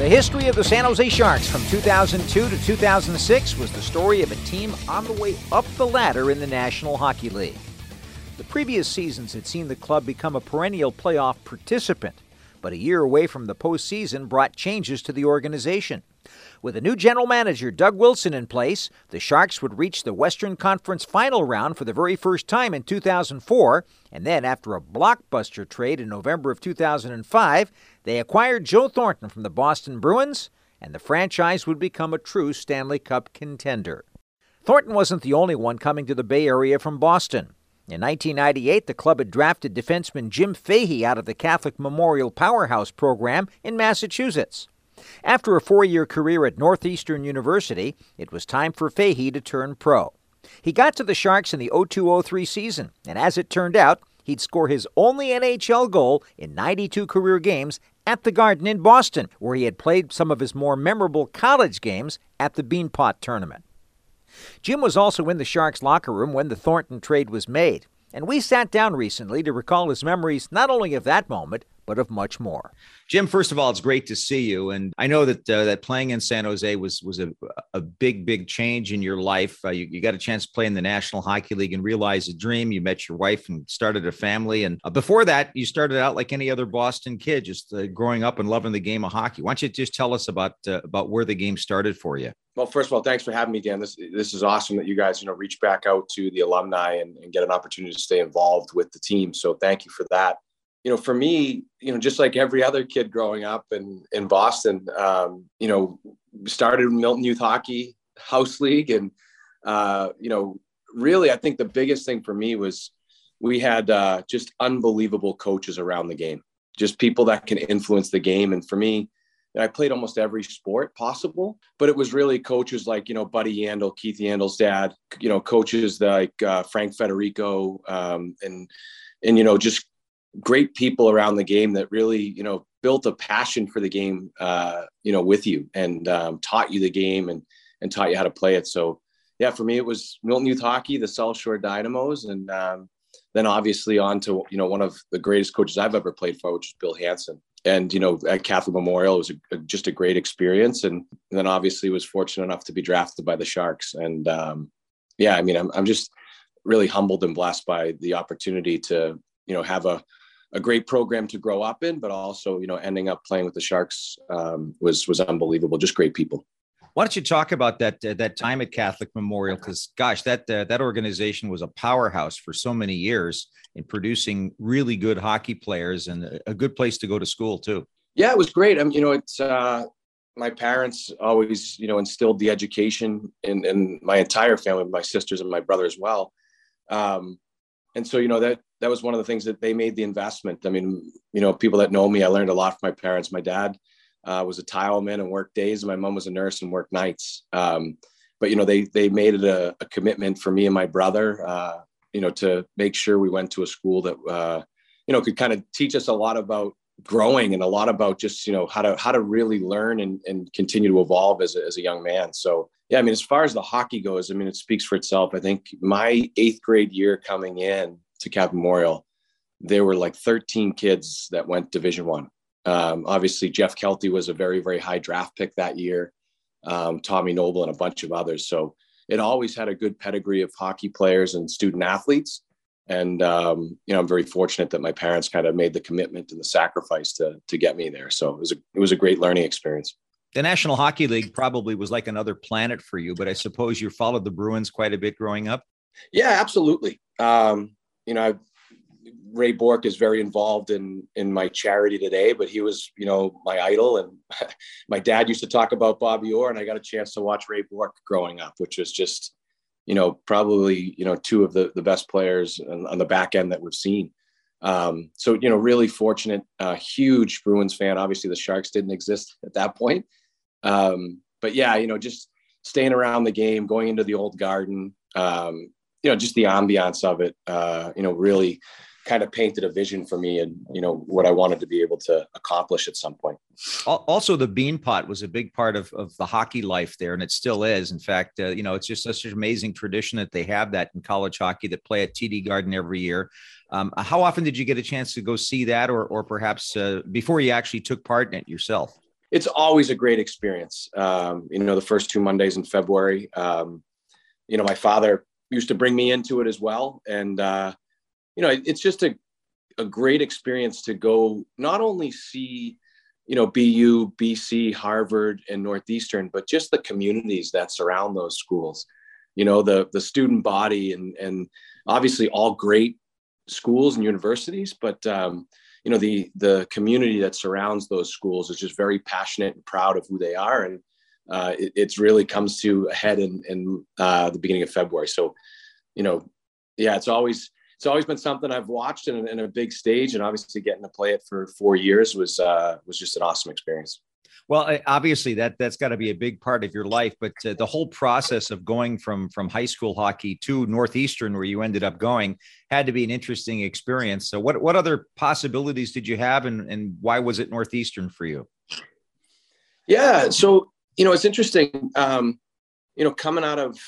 The history of the San Jose Sharks from 2002 to 2006 was the story of a team on the way up the ladder in the National Hockey League. The previous seasons had seen the club become a perennial playoff participant, but a year away from the postseason brought changes to the organization. With a new general manager, Doug Wilson, in place, the Sharks would reach the Western Conference final round for the very first time in 2004, and then, after a blockbuster trade in November of 2005, they acquired Joe Thornton from the Boston Bruins, and the franchise would become a true Stanley Cup contender. Thornton wasn't the only one coming to the Bay Area from Boston. In 1998, the club had drafted defenseman Jim Fahey out of the Catholic Memorial Powerhouse program in Massachusetts. After a four year career at Northeastern University, it was time for Fahey to turn pro. He got to the Sharks in the 02 03 season, and as it turned out, he'd score his only NHL goal in 92 career games at the Garden in Boston, where he had played some of his more memorable college games at the Beanpot Tournament. Jim was also in the Sharks locker room when the Thornton trade was made, and we sat down recently to recall his memories not only of that moment, but of much more. Jim, first of all, it's great to see you, and I know that uh, that playing in San Jose was was a, a big, big change in your life. Uh, you, you, got a chance to play in the National Hockey League and realize a dream. You met your wife and started a family, and uh, before that, you started out like any other Boston kid, just uh, growing up and loving the game of hockey. Why don't you just tell us about uh, about where the game started for you? Well, first of all, thanks for having me, Dan. This this is awesome that you guys, you know, reach back out to the alumni and, and get an opportunity to stay involved with the team. So thank you for that you know, for me, you know, just like every other kid growing up in in Boston, um, you know, started Milton Youth Hockey House League, and uh, you know, really, I think the biggest thing for me was we had uh, just unbelievable coaches around the game, just people that can influence the game. And for me, I played almost every sport possible, but it was really coaches like, you know, Buddy Yandle, Keith Yandle's dad, you know, coaches like uh, Frank Federico, um, and, and, you know, just great people around the game that really, you know, built a passion for the game, uh, you know, with you and um, taught you the game and and taught you how to play it. So, yeah, for me, it was Milton Youth Hockey, the South Shore Dynamos, and um, then obviously on to you know one of the greatest coaches I've ever played for, which is Bill Hanson. And you know, at Catholic Memorial, it was a, a, just a great experience. And, and, then obviously was fortunate enough to be drafted by the Sharks. And um, yeah, I mean, I'm I'm just really humbled and blessed by the opportunity to you know have a a great program to grow up in, but also you know ending up playing with the Sharks um, was was unbelievable. Just great people. Why don't you talk about that uh, that time at Catholic Memorial? Because gosh, that uh, that organization was a powerhouse for so many years in producing really good hockey players and a good place to go to school too. Yeah, it was great. I mean, you know, it's uh, my parents always you know instilled the education in, in my entire family, my sisters and my brother as well. Um, and so you know that that was one of the things that they made the investment. I mean, you know, people that know me, I learned a lot from my parents. My dad uh, was a tileman and worked days. And my mom was a nurse and worked nights. Um, but you know, they they made it a, a, commitment for me and my brother, uh, you know, to make sure we went to a school that uh, you know could kind of teach us a lot about growing and a lot about just you know how to how to really learn and, and continue to evolve as a, as a young man. So yeah, I mean, as far as the hockey goes, I mean, it speaks for itself. I think my eighth grade year coming in to Cap Memorial, there were like 13 kids that went Division One. Um, obviously, Jeff Kealty was a very, very high draft pick that year. Um, Tommy Noble and a bunch of others. So it always had a good pedigree of hockey players and student athletes. And um, you know, I'm very fortunate that my parents kind of made the commitment and the sacrifice to to get me there. So it was a it was a great learning experience. The National Hockey League probably was like another planet for you, but I suppose you followed the Bruins quite a bit growing up. Yeah, absolutely. Um, you know, Ray Bourque is very involved in in my charity today, but he was, you know, my idol. And my dad used to talk about Bobby Orr, and I got a chance to watch Ray Bourque growing up, which was just, you know, probably you know two of the the best players on, on the back end that we've seen. Um, so you know, really fortunate, uh, huge Bruins fan. Obviously, the Sharks didn't exist at that point, um, but yeah, you know, just staying around the game, going into the old garden, um, you know, just the ambiance of it, uh, you know, really kind of painted a vision for me and you know what I wanted to be able to accomplish at some point. Also, the Beanpot was a big part of, of the hockey life there, and it still is. In fact, uh, you know, it's just such an amazing tradition that they have that in college hockey that play at TD Garden every year. Um, how often did you get a chance to go see that, or or perhaps uh, before you actually took part in it yourself? It's always a great experience. Um, you know, the first two Mondays in February. Um, you know, my father used to bring me into it as well, and uh, you know, it's just a, a great experience to go not only see, you know, BU, BC, Harvard, and Northeastern, but just the communities that surround those schools. You know, the the student body and and obviously all great schools and universities, but um, you know the the community that surrounds those schools is just very passionate and proud of who they are, and uh, it it's really comes to a head in in uh, the beginning of February. So, you know, yeah, it's always it's always been something I've watched in, in, a big stage, and obviously getting to play it for four years was uh, was just an awesome experience. Well, obviously that that's got to be a big part of your life, but uh, the whole process of going from from high school hockey to Northeastern, where you ended up going, had to be an interesting experience. So, what what other possibilities did you have, and and why was it Northeastern for you? Yeah, so you know it's interesting. Um, you know, coming out of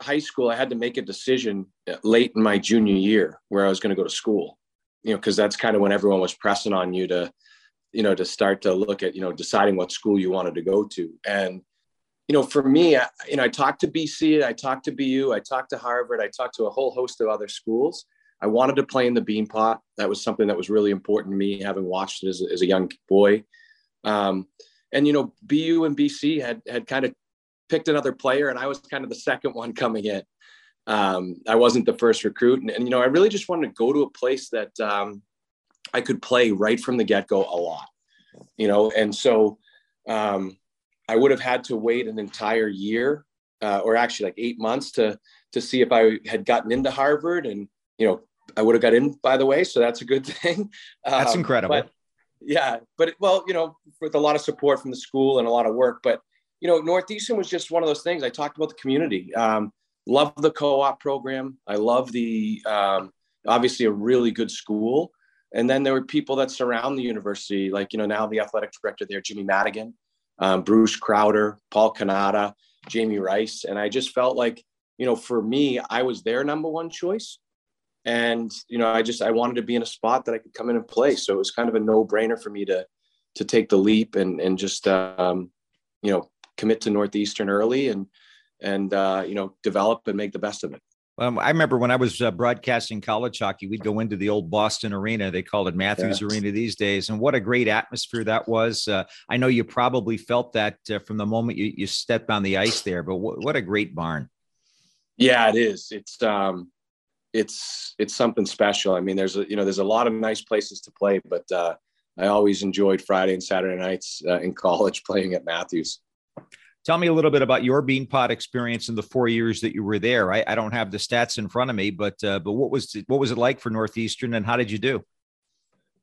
high school, I had to make a decision late in my junior year where I was going to go to school, you know, because that's kind of when everyone was pressing on you to, you know, to start to look at, you know, deciding what school you wanted to go to. And, you know, for me, I, you know, I talked to BC, I talked to BU, I talked to Harvard, I talked to a whole host of other schools. I wanted to play in the Beanpot. That was something that was really important to me, having watched it as, as a young boy. Um, and you know, BU and BC had had kind of picked another player, and I was kind of the second one coming in. Um, I wasn't the first recruit, and, and, you know, I really just wanted to go to a place that um, I could play right from the get go a lot, you know, and so um, I would have had to wait an entire year, uh, or actually like eight months to to see if I had gotten into Harvard, and you know, I would have got in by the way, so that's a good thing. That's um, incredible. But, yeah, but well, you know, with a lot of support from the school and a lot of work, but you know, Northeastern was just one of those things. I talked about the community. Um, love the co-op program. I love the um, obviously a really good school. And then there were people that surround the university, like you know now the athletic director there, Jimmy Madigan, um, Bruce Crowder, Paul Canada, Jamie Rice, and I just felt like you know for me I was their number one choice, and you know I just I wanted to be in a spot that I could come in and play. So it was kind of a no brainer for me to to take the leap and and just um, you know commit to Northeastern early and and uh, you know develop and make the best of it. Um, I remember when I was uh, broadcasting college hockey, we'd go into the old Boston Arena. They called it Matthews Arena these days, and what a great atmosphere that was. Uh, I know you probably felt that uh, from the moment you, you stepped on the ice there, but w- what a great barn! Yeah, it is. It's um, it's it's something special. I mean, there's a you know there's a lot of nice places to play, but uh, I always enjoyed Friday and Saturday nights uh, in college playing at Matthews. Tell me a little bit about your Beanpot experience in the four years that you were there. I, I don't have the stats in front of me, but uh, but what was it, what was it like for Northeastern, and how did you do?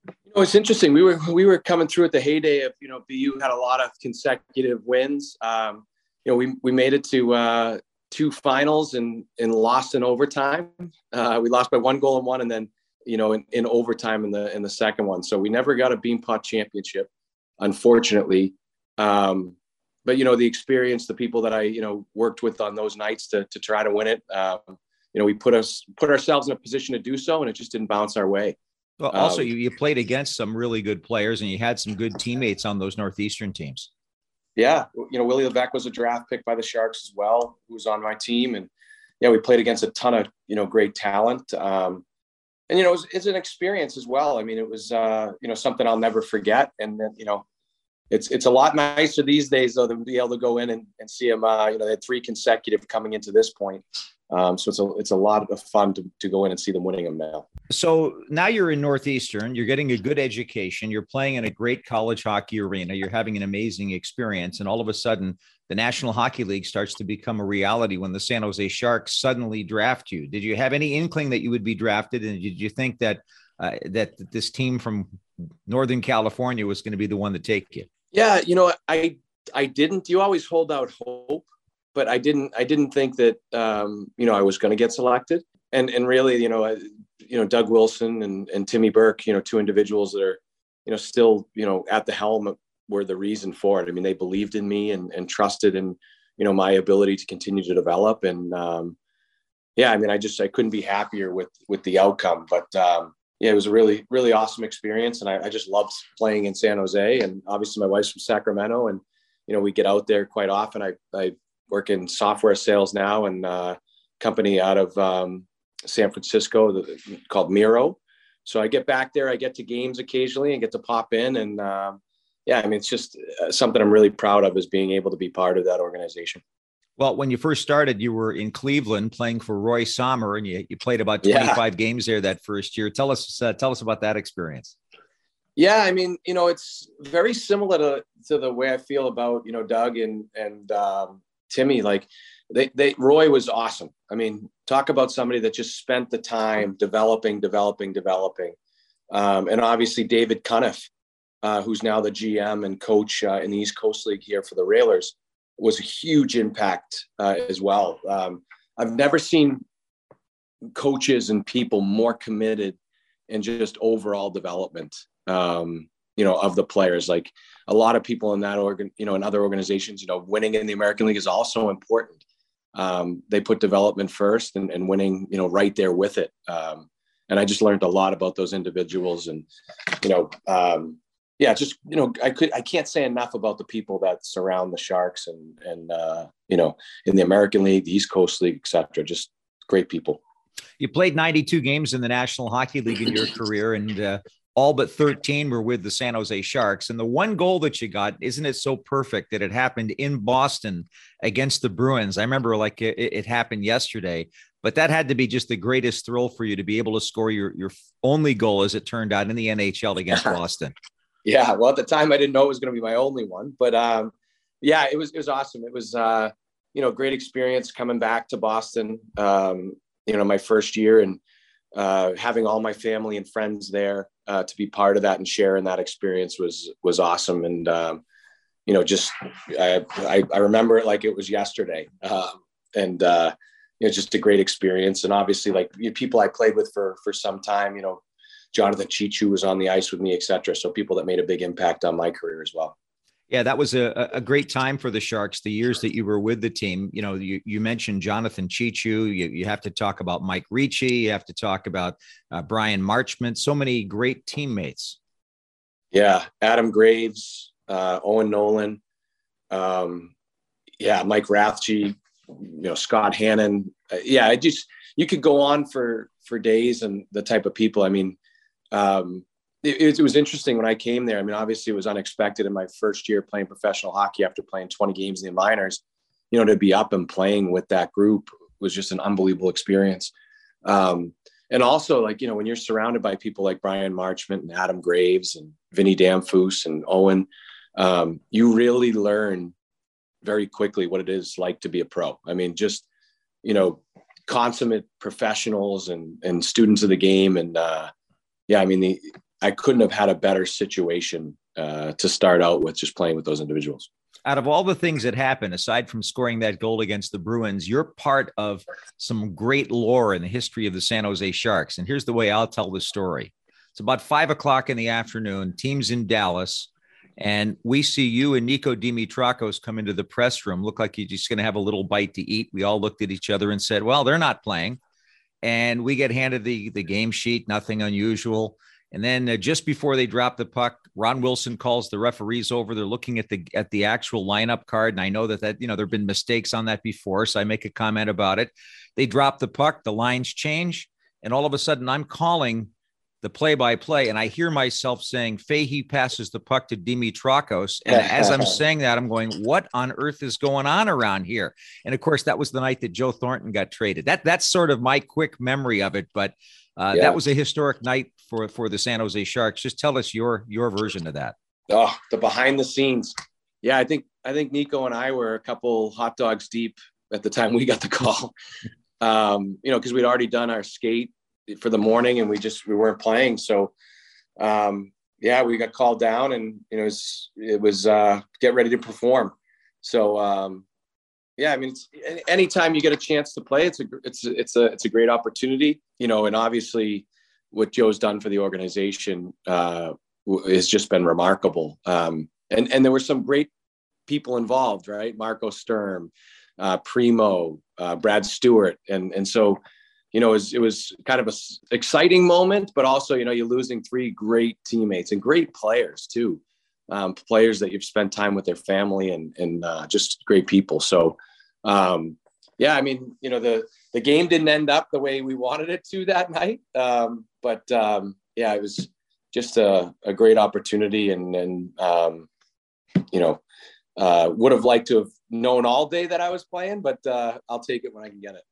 You know, it's interesting. We were we were coming through at the heyday of you know BU had a lot of consecutive wins. Um, you know, we we made it to uh, two finals and and lost in overtime. Uh, we lost by one goal in one, and then you know in, in overtime in the in the second one. So we never got a Beanpot championship, unfortunately. Um, but you know the experience, the people that I you know worked with on those nights to to try to win it. Um, you know, we put us put ourselves in a position to do so, and it just didn't bounce our way. Well, also um, you, you played against some really good players, and you had some good teammates on those northeastern teams. Yeah, you know Willie Levesque was a draft pick by the Sharks as well, who was on my team, and yeah, we played against a ton of you know great talent. Um, and you know, it it's an experience as well. I mean, it was uh, you know something I'll never forget. And then you know, it's it's a lot nicer these days though to be able to go in and, and see them. Uh, you know, they had three consecutive coming into this point. Um, so it's a it's a lot of fun to, to go in and see them winning them now. So now you're in Northeastern. You're getting a good education. You're playing in a great college hockey arena. You're having an amazing experience, and all of a sudden, the National Hockey League starts to become a reality when the San Jose Sharks suddenly draft you. Did you have any inkling that you would be drafted, and did you think that uh, that this team from Northern California was going to be the one to take you? Yeah, you know, I I didn't. You always hold out hope, but I didn't. I didn't think that um, you know I was going to get selected. And and really, you know, I, you know, Doug Wilson and and Timmy Burke, you know, two individuals that are, you know, still you know at the helm were the reason for it. I mean, they believed in me and and trusted in you know my ability to continue to develop and um, yeah, I mean, I just I couldn't be happier with with the outcome. But um, yeah, it was a really really awesome experience, and I, I, just loved playing in San Jose. And obviously, my wife's from Sacramento, and you know we get out there quite often. I I work in software sales now, and uh, company out of um, San Francisco called Miro. So I get back there, I get to games occasionally, and get to pop in, and uh, yeah, I mean, it's just uh, something I'm really proud of is being able to be part of that organization. Well, when you first started, you were in Cleveland playing for Roy Sommer, and you, you played about 25 yeah. games there that first year. Tell us uh, tell us about that experience. Yeah, I mean, you know, it's very similar to, to the way I feel about you know Doug and and um, Timmy. Like, they they Roy was awesome. I mean, talk about somebody that just spent the time developing, developing, developing, um, and obviously David Cunniff, uh, who's now the GM and coach uh, in the East Coast League here for the Railers was a huge impact uh, as well. Um, I've never seen coaches and people more committed in just overall development. Um, you know, of the players. Like a lot of people in that organ, you know, in other organizations, you know, winning in the American League is also important. Um, they put development first and, and, winning, you know, right there with it. Um, and I just learned a lot about those individuals and, you know, um, yeah, just you know, I could I can't say enough about the people that surround the Sharks and and uh, you know in the American League, the East Coast League, etc. Just great people. You played 92 games in the National Hockey League in your career, and uh, all but 13 were with the San Jose Sharks. And the one goal that you got, isn't it so perfect that it happened in Boston against the Bruins? I remember like it, it happened yesterday, but that had to be just the greatest thrill for you to be able to score your, your only goal, as it turned out, in the NHL against Boston. Yeah, well, at the time I didn't know it was going to be my only one, but um, yeah, it was it was awesome. It was uh, you know great experience coming back to Boston. Um, you know, my first year and uh, having all my family and friends there uh, to be part of that and sharing that experience was was awesome. And um, you know, just I, I, I remember it like it was yesterday. Um, and uh, you know, just a great experience. And obviously, like people I played with for for some time, you know, Jonathan Cheechoo was on the ice with me, etc. So people that made a big impact on my career as well. Yeah, that was a, a great time for the Sharks. The years that you were with the team, you know, you, you mentioned Jonathan Cheechoo. You, you have to talk about Mike Ricci. You have to talk about uh, Bryan Marchment. So many great teammates. Yeah, Adam Graves, uh, Owen Nolan, um, yeah, Mike Rathje, you know, Scott Hannan. Uh, yeah, I just you could go on for for days and the type of people. I mean, um, it, it, was interesting when I came there. I mean, obviously, it was unexpected in my first year playing professional hockey after playing 20 games in the minors. You know, to be up and playing with that group was just an unbelievable experience. Um, and also, like you know, when you're surrounded by people like Bryan Marchment and Adam Graves and Vinny Damphousse and Owen, um, you really learn very quickly what it is like to be a pro. I mean, just you know, consummate professionals and and students of the game, and uh, yeah, I mean, the, I couldn't have had a better situation uh, to start out with just playing with those individuals. Out of all the things that happened, aside from scoring that goal against the Bruins, you're part of some great lore in the history of the San Jose Sharks. And here's the way I'll tell the story. It's about five o'clock in the afternoon. Team's in Dallas. And we see you and Niko Dimitrakos come into the press room. Look like you're just going to have a little bite to eat. We all looked at each other and said, Well, they're not playing and we get handed the the game sheet, nothing unusual. And then uh, just before they drop the puck, Ron Wilson calls the referees over. They're looking at the at the actual lineup card, and I know that that you know there've been mistakes on that before, so I make a comment about it. They drop the puck, the lines change, and all of a sudden I'm calling the play by play, and I hear myself saying, Fahey passes the puck to Dimitrakos. And as I'm saying that, I'm going, What on earth is going on around here? And of course, that was the night that Joe Thornton got traded. That That's sort of my quick memory of it. But uh, yeah. that was a historic night for, for the San Jose Sharks. Just tell us your your version of that. Oh, the behind the scenes. Yeah, I think I think Niko and I were a couple hot dogs deep at the time we got the call. um, you know, because we'd already done our skate for the morning and we just we weren't playing. So um, yeah, we got called down and you know it was, it was uh, get ready to perform. So um, yeah, I mean, anytime you get a chance to play, it's a it's it's a it's a great opportunity, you know. And obviously, what Joe's done for the organization uh, has just been remarkable. Um, and and there were some great people involved, right? Marco Sturm, uh, Primeau, uh, Brad Stuart, and and so you know, it was, it was kind of a exciting moment, but also, you know, you're losing three great teammates and great players too. Um, players that you've spent time with their family and, and uh, just great people. So, um, yeah, I mean, you know, the, the game didn't end up the way we wanted it to that night. Um, but um, yeah, it was just a, a great opportunity and, and um, you know, uh, would have liked to have known all day that I was playing, but uh, I'll take it when I can get it.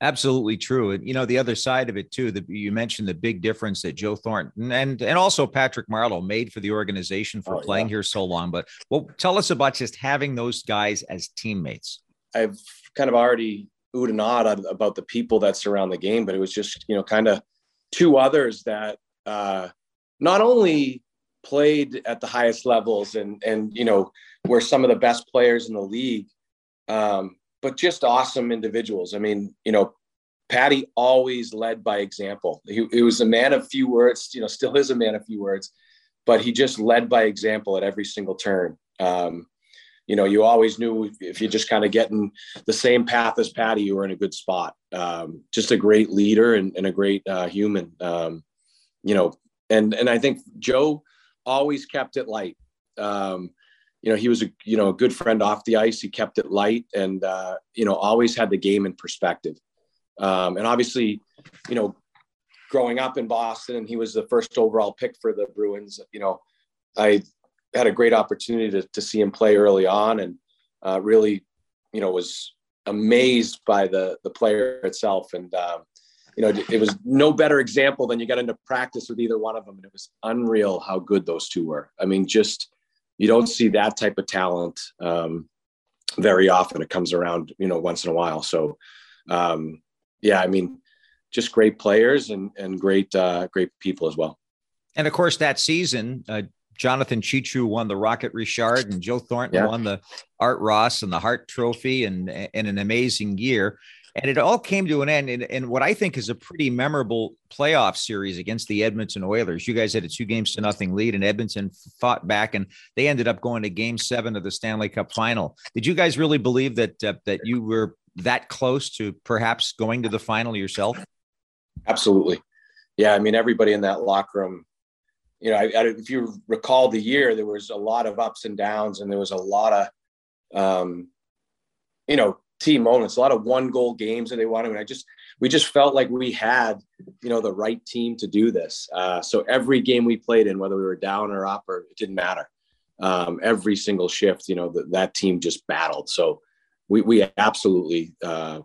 Absolutely true. And you know, the other side of it too, that you mentioned the big difference that Joe Thornton and and also Patrick Marleau made for the organization for oh, playing yeah. here so long. But well, tell us about just having those guys as teammates. I've kind of already oohed and awed about the people that surround the game, but it was just, you know, kind of two others that uh not only played at the highest levels and and you know were some of the best players in the league um but just awesome individuals. I mean, you know, Patty always led by example. He, he, was a man of few words, you know, still is a man of few words, but he just led by example at every single turn. Um, you know, you always knew if you're just kind of getting the same path as Patty, you were in a good spot. Um, just a great leader and, and a great uh, human. Um, you know, and and I think Joe always kept it light. Um, you know, he was a you know a good friend off the ice. He kept it light, and uh, you know, always had the game in perspective. Um, and obviously, you know, growing up in Boston, and he was the first overall pick for the Bruins. You know, I had a great opportunity to to see him play early on, and uh, really, you know, was amazed by the the player itself. And um, you know, it was no better example than you got into practice with either one of them, and it was unreal how good those two were. I mean, just you don't see that type of talent um, very often. It comes around, you know, once in a while. So, um, yeah, I mean, just great players and and great uh, great people as well. And of course, that season, uh, Jonathan Cheechoo won the Rocket Richard, and Joe Thornton yeah. won the Art Ross and the Hart Trophy, and and an amazing year and it all came to an end in, in, what I think is a pretty memorable playoff series against the Edmonton Oilers. You guys had a two games to nothing lead, and Edmonton fought back, and they ended up going to Game Seven of the Stanley Cup Final. Did you guys really believe that uh, that you were that close to perhaps going to the final yourself? Absolutely, yeah. I mean, everybody in that locker room. You know, I, I, if you recall the year, there was a lot of ups and downs, and there was a lot of, um, you know, team moments, a lot of one goal games that they wanted. And I just, we just felt like we had, you know, the right team to do this. Uh, so every game we played in, whether we were down or up, or it didn't matter. Um, every single shift, you know, that that team just battled. So we, we absolutely uh,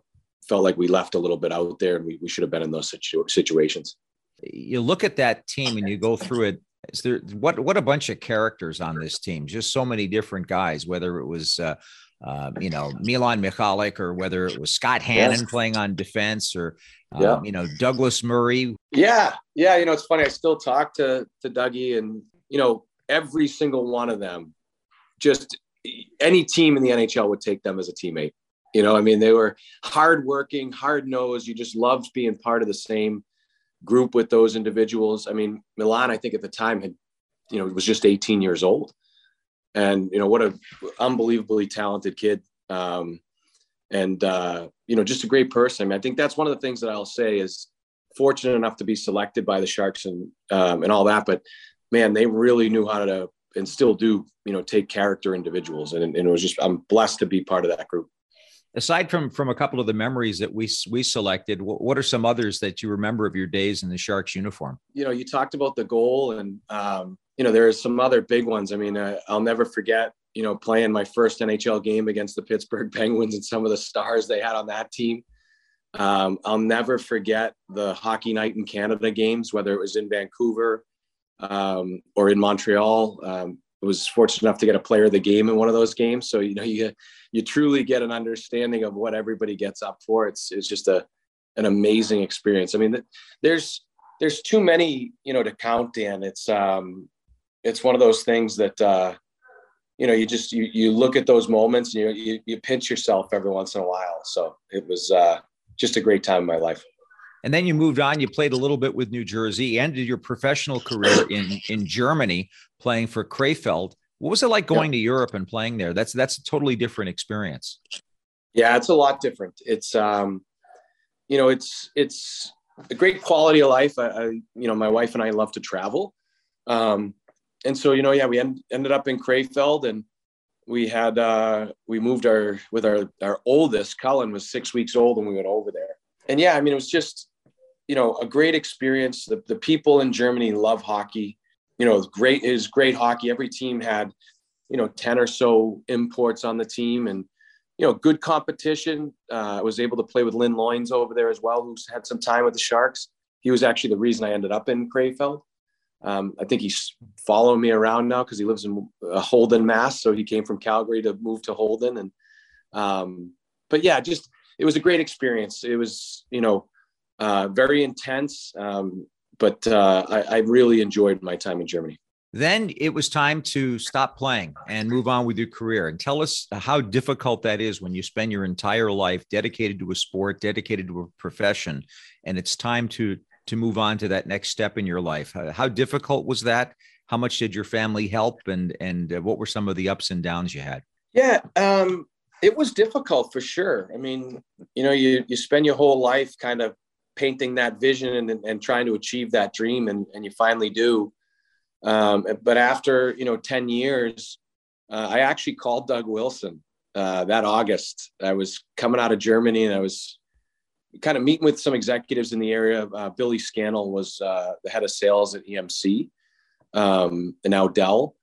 felt like we left a little bit out there and we, we should have been in those situ- situations. You look at that team and you go through it is there what what a bunch of characters on this team just so many different guys whether it was uh, uh, you know, Milan Michalek or whether it was Scott Hannan yes. playing on defense or, um, yeah. you know, Douglas Murray. Yeah. Yeah. You know, it's funny. I still talk to, to Dougie and, you know, every single one of them, just any team in the NHL would take them as a teammate. You know, I mean, they were hardworking, hard nosed. You just loved being part of the same group with those individuals. I mean, Milan, I think at the time had, you know, was just 18 years old and you know what a unbelievably talented kid. Um, and uh, you know just a great person. I, mean, I think that's one of the things that i'll say is fortunate enough to be selected by the sharks and um, and all that. But man they really knew how to and still do you know take character individuals. And, and it was just i'm blessed to be part of that group. Aside from from a couple of the memories that we we selected what, what are some others that you remember of your days in the sharks uniform? You know you talked about the goal and um, you know, there are some other big ones. I mean, uh, I'll never forget, you know, playing my first NHL game against the Pittsburgh Penguins and some of the stars they had on that team. Um, I'll never forget the Hockey Night in Canada games, whether it was in Vancouver um, or in Montreal. Um, I was fortunate enough to get a player of the game in one of those games. So, you know, you, you truly get an understanding of what everybody gets up for. It's, it's just a, an amazing experience. I mean, there's there's too many, you know, to count. in. it's um, it's one of those things that uh, you know you just you you look at those moments and you you, you pinch yourself every once in a while. So it was uh, just a great time in my life. And then you moved on. You played a little bit with New Jersey, ended your professional career in in Germany, playing for Krefeld. What was it like going yeah. to Europe and playing there? That's that's a totally different experience. Yeah, it's a lot different. It's um, you know, it's it's a great quality of life. I, I you know, my wife and I love to travel, um, and so you know, yeah, we end, ended up in Krefeld, and we had uh, we moved our with our our oldest. Cullen was six weeks old when we went over there, and yeah, I mean, it was just you know a great experience. The the people in Germany love hockey you know, great. is great hockey. Every team had, you know, 10 or so imports on the team and, you know, good competition. Uh, I was able to play with Lynn Loyns over there as well, who's had some time with the Sharks. He was actually the reason I ended up in Krefeld. Um, I think he's following me around now because he lives in uh, Holden, Mass. So he came from Calgary to move to Holden. And, um, but yeah, just, it was a great experience. It was, you know, uh, very intense. Um, but uh, I, I really enjoyed my time in Germany. Then it was time to stop playing and move on with your career. And tell us how difficult that is when you spend your entire life dedicated to a sport, dedicated to a profession, and it's time to to move on to that next step in your life. How difficult was that? How much did your family help, and and uh, what were some of the ups and downs you had? Yeah, um, it was difficult for sure. I mean, you know, you you spend your whole life kind of painting that vision and, and trying to achieve that dream and, and you finally do um, but after you know 10 years uh, i actually called doug wilson uh, that august i was coming out of germany and i was kind of meeting with some executives in the area uh, billy scannell was uh, the head of sales at emc um, and now dell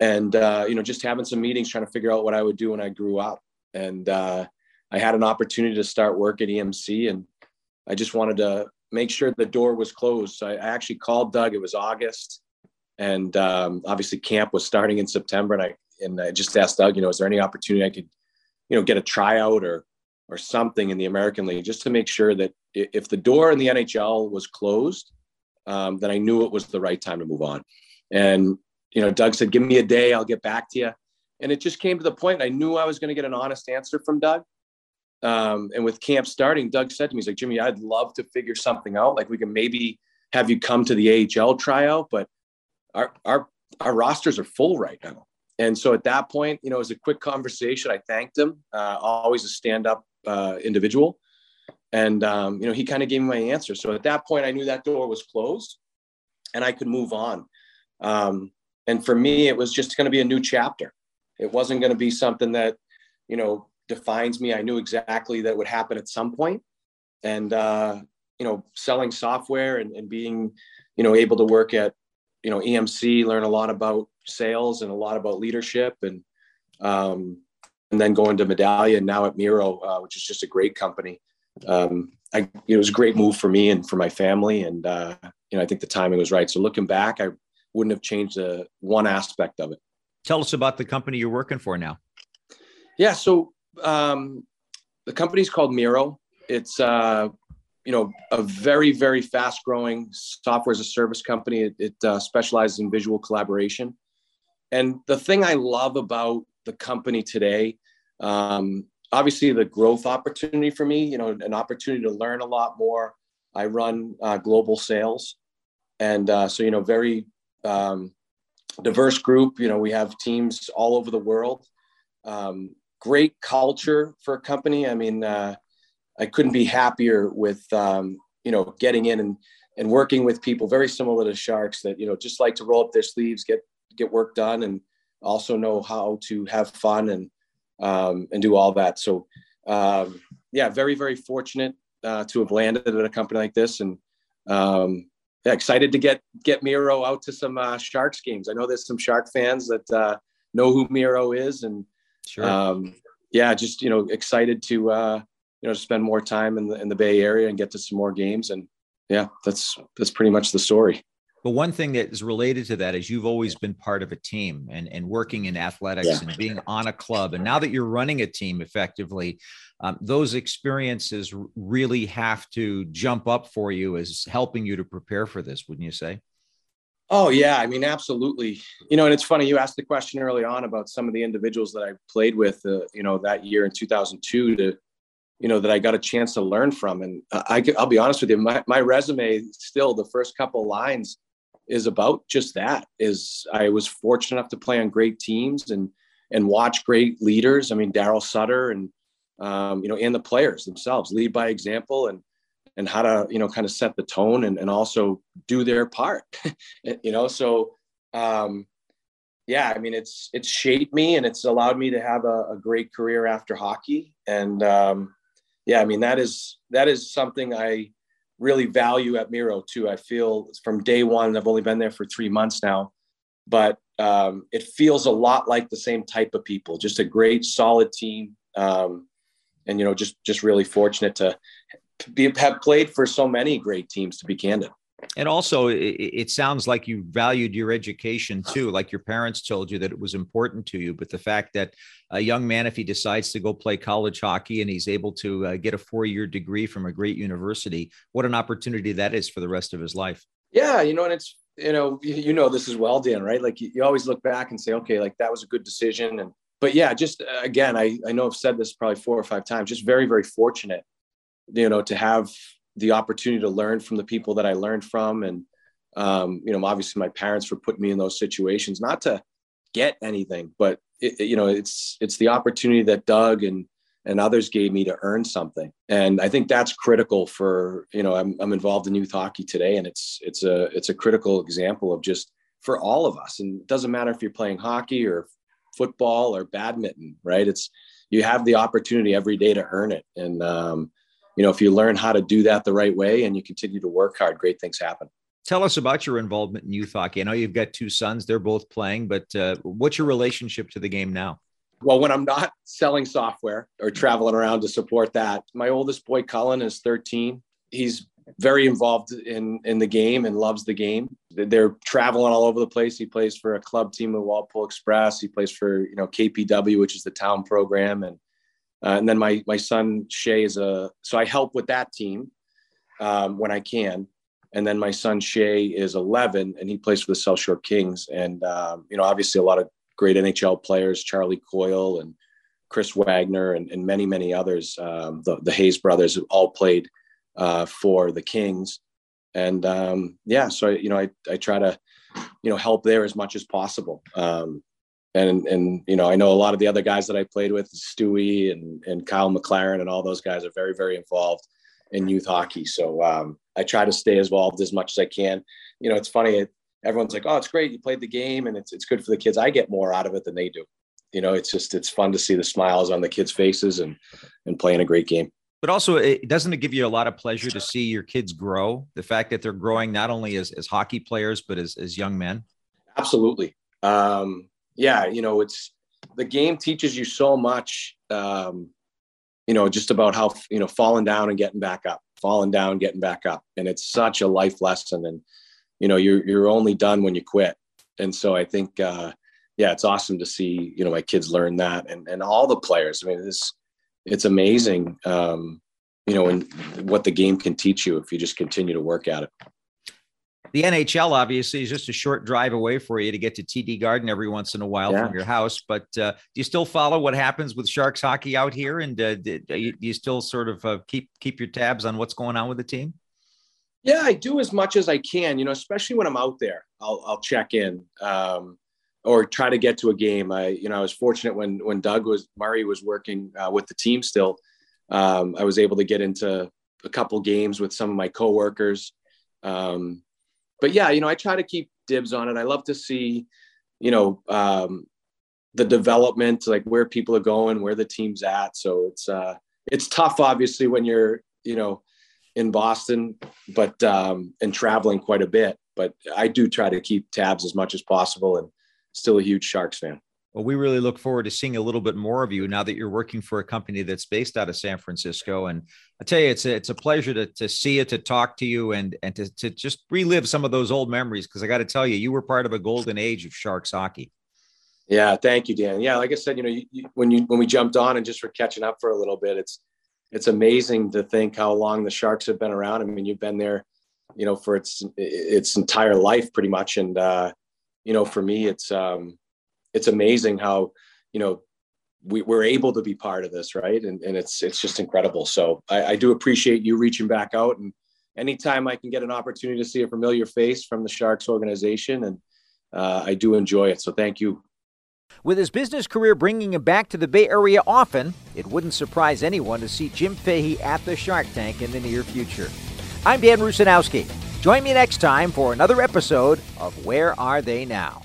and uh, you know just having some meetings trying to figure out what i would do when i grew up and uh, i had an opportunity to start work at emc and I just wanted to make sure the door was closed. So I, actually called Doug. It was August, and um, obviously camp was starting in September. And I and I just asked Doug, you know, is there any opportunity I could, you know, get a tryout or or something in the American League just to make sure that if the door in the NHL was closed, um, then I knew it was the right time to move on. And you know, Doug said, "Give me a day, I'll get back to you." And it just came to the point. I knew I was going to get an honest answer from Doug. Um, and with camp starting, Doug said to me, he's like, Jimmy, I'd love to figure something out. Like we can maybe have you come to the AHL tryout, but our, our, our rosters are full right now. And so at that point, you know, it was a quick conversation. I thanked him, uh, always a stand up uh, individual. And, um, you know, he kind of gave me my answer. So at that point, I knew that door was closed and I could move on. Um, and for me, it was just going to be a new chapter. It wasn't going to be something that, you know, defines me. I knew exactly that would happen at some point. And, uh, you know, selling software and, and being, you know, able to work at, you know, EMC, learn a lot about sales and a lot about leadership and, um, and then going to Medallia and now at Miro, uh, which is just a great company. Um, I, it was a great move for me and for my family. And, uh, you know, I think the timing was right. So looking back, I wouldn't have changed uh, one aspect of it. Tell us about the company you're working for now. Yeah. So um, the company's called Miro. It's uh, you know a very very fast growing software as a service company. It, it uh, specializes in visual collaboration, and the thing I love about the company today, um, obviously the growth opportunity for me. You know, an opportunity to learn a lot more. I run uh, global sales, and uh, so you know very um, diverse group. You know, we have teams all over the world. Um, great culture for a company. I mean, uh, I couldn't be happier with um, you know getting in and and working with people very similar to Sharks that you know just like to roll up their sleeves, get get work done, and also know how to have fun and um, and do all that. So um, yeah, very very fortunate uh, to have landed at a company like this, and um, yeah, excited to get get Miro out to some uh, Sharks games. I know there's some Shark fans that uh, know who Miro is and Sure. Um, yeah, just you know, excited to uh, you know spend more time in the in the Bay Area and get to some more games. And yeah, that's that's pretty much the story. But one thing that is related to that is you've always been part of a team and, and working in athletics yeah. and being on a club. And now that you're running a team effectively, um, those experiences really have to jump up for you as helping you to prepare for this, wouldn't you say? Oh yeah, I mean absolutely. You know, and it's funny you asked the question early on about some of the individuals that I played with. Uh, you know, that year in 2002 to, you know, that I got a chance to learn from. And I, I'll be honest with you, my my resume still the first couple lines is about just that. Is I was fortunate enough to play on great teams and and watch great leaders. I mean, Darryl Sutter and um, you know, and the players themselves lead by example and and how to you know kind of set the tone and, and also do their part you know so um yeah i mean it's it's shaped me and it's allowed me to have a, a great career after hockey and um yeah i mean that is that is something i really value at miro too i feel from day one i've only been there for three months now but um, it feels a lot like the same type of people just a great solid team um, and you know just just really fortunate to be, have played for so many great teams, to be candid. And also, it, it, sounds like you valued your education too. Like your parents told you that it was important to you. But the fact that a young man, if he decides to go play college hockey and he's able to uh, get a four year degree from a great university, what an opportunity that is for the rest of his life. Yeah. You know, and it's, you know, you know this as well, Dan, right? Like you, you always look back and say, okay, like that was a good decision. And, but yeah, just uh, again, I, I know I've said this probably four or five times, just very, very fortunate you know to have the opportunity to learn from the people that I learned from. And um, you know obviously my parents for putting me in those situations not to get anything but it, you know it's it's the opportunity that Doug and and others gave me to earn something. And I think that's critical for you know I'm, I'm involved in youth hockey today and it's it's a it's a critical example of just for all of us. And it doesn't matter if you're playing hockey or football or badminton right? It's you have the opportunity every day to earn it. And um, you know, if you learn how to do that the right way and you continue to work hard, great things happen. Tell us about your involvement in youth hockey. I know you've got two sons; they're both playing. But uh, what's your relationship to the game now? Well, when I'm not selling software or traveling around to support that, my oldest boy Cullen is 13. He's very involved in in the game and loves the game. They're traveling all over the place. He plays for a club team of Walpole Express. He plays for you know KPW, which is the town program, and uh, and then my my son Shay is a so I help with that team um, when I can. And then my son Shay is 11 and he plays for the South Shore Kings. And um, you know, obviously a lot of great NHL players, Charlie Coyle and Chris Wagner and, and many many others. Um, the the Hayes brothers have all played uh, for the Kings. And um, yeah, so you know, I I try to you know help there as much as possible. Um, and and you know I know a lot of the other guys that I played with, Stewie and and Kyle McLaren and all those guys are very very involved in youth hockey. So um, I try to stay involved as much as I can. You know, it's funny. Everyone's like, "Oh, it's great you played the game and it's it's good for the kids." I get more out of it than they do. You know, it's just it's fun to see the smiles on the kids' faces and and playing a great game. But also, it doesn't it give you a lot of pleasure to see your kids grow? The fact that they're growing not only as, as hockey players but as as young men. Absolutely. Um, yeah, you know, it's the game teaches you so much, um, you know, just about how, you know, falling down and getting back up, falling down, getting back up. And it's such a life lesson. And, you know, you're, you're only done when you quit. And so I think, uh, yeah, it's awesome to see, you know, my kids learn that and, and all the players. I mean, it's, it's amazing, um, you know, and what the game can teach you if you just continue to work at it the NHL obviously is just a short drive away for you to get to TD Garden every once in a while yeah. from your house. But uh, do you still follow what happens with Sharks hockey out here, and uh, do, you, do, you, still sort of uh, keep keep your tabs on what's going on with the team? Yeah, I do as much as I can. You know, especially when I'm out there, I'll I'll check in um, or try to get to a game. I you know I was fortunate when when Doug was Murray was working uh, with the team still. Um, I was able to get into a couple games with some of my coworkers. Um, but yeah, you know, I try to keep dibs on it. I love to see, you know, um, the development, like where people are going, where the team's at. So it's uh, it's tough, obviously, when you're, you know, in Boston, but um, and traveling quite a bit. But I do try to keep tabs as much as possible, and still a huge Sharks fan. Well, we really look forward to seeing a little bit more of you now that you're working for a company that's based out of San Francisco. And I tell you, it's a, it's a pleasure to, to see you, to talk to you, and and to, to just relive some of those old memories. Because I got to tell you, you were part of a golden age of Sharks hockey. Yeah, thank you, Dan. Yeah, like I said, you know, you, you, when you when we jumped on and just were catching up for a little bit, it's it's amazing to think how long the Sharks have been around. I mean, you've been there, you know, for its its entire life pretty much, and uh, you know, for me, it's um, it's amazing how you know we, we're able to be part of this right and, and it's it's just incredible so I, I do appreciate you reaching back out and anytime i can get an opportunity to see a familiar face from the sharks organization and uh, i do enjoy it so thank you with his business career bringing him back to the Bay Area often, it wouldn't surprise anyone to see Jim Fahey at the Shark Tank in the near future. I'm Dan Rusanowsky. Join me next time for another episode of Where Are They Now?